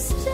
stars.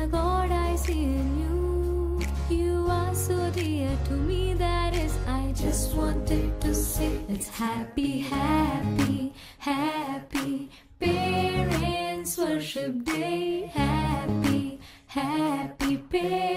the God I see in you. You are so dear to me, that is, I just wanted to say it's happy, happy, happy. Parents Worship Day, happy, happy. Parents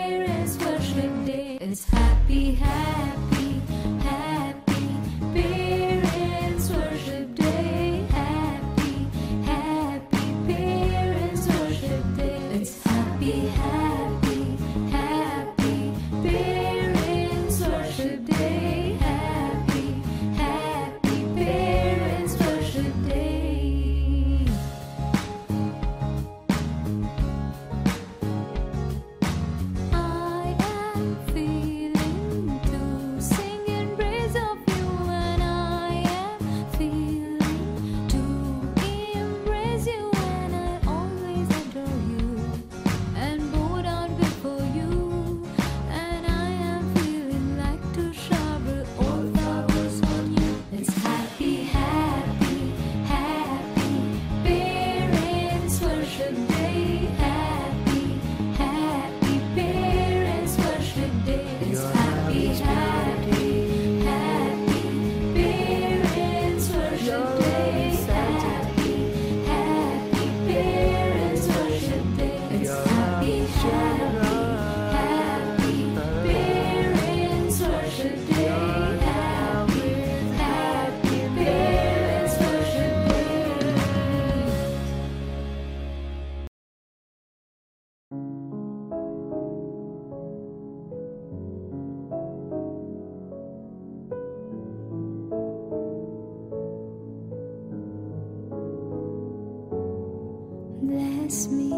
Bless me.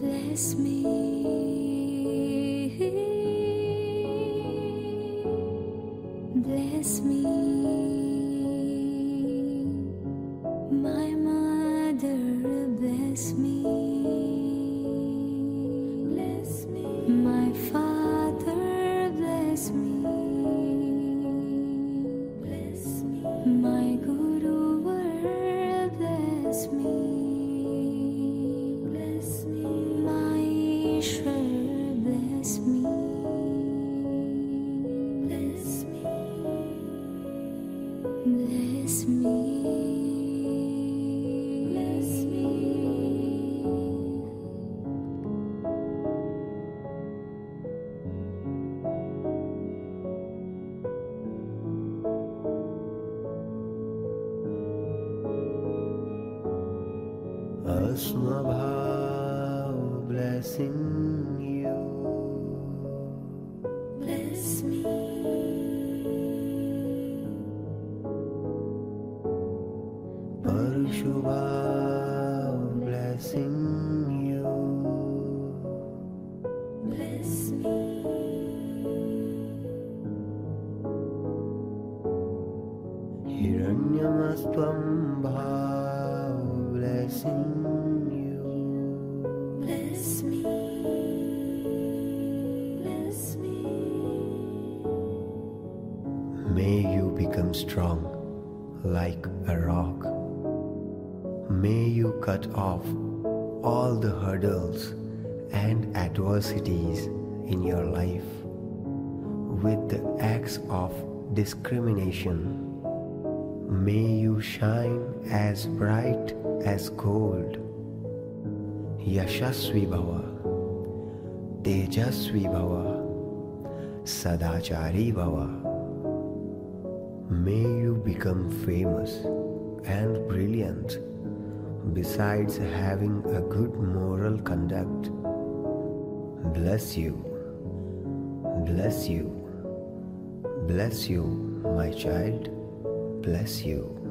Bless me. Bless me. Bless me. Bless me. My Ishwar, Asmabhav blessing you. Bless me. Parshubhav blessing you. Bless me. Hiranyamastvam bhav blessing you. Bless me. Bless me. May you become strong like a rock. May you cut off all the hurdles and adversities in your life with the axe of discrimination. May you shine as bright as gold. Yashasvi Bhava, Tejasvi Bhava, Sadachari Bhava. May you become famous and brilliant besides having a good moral conduct. Bless you, bless you, bless you, my child, bless you.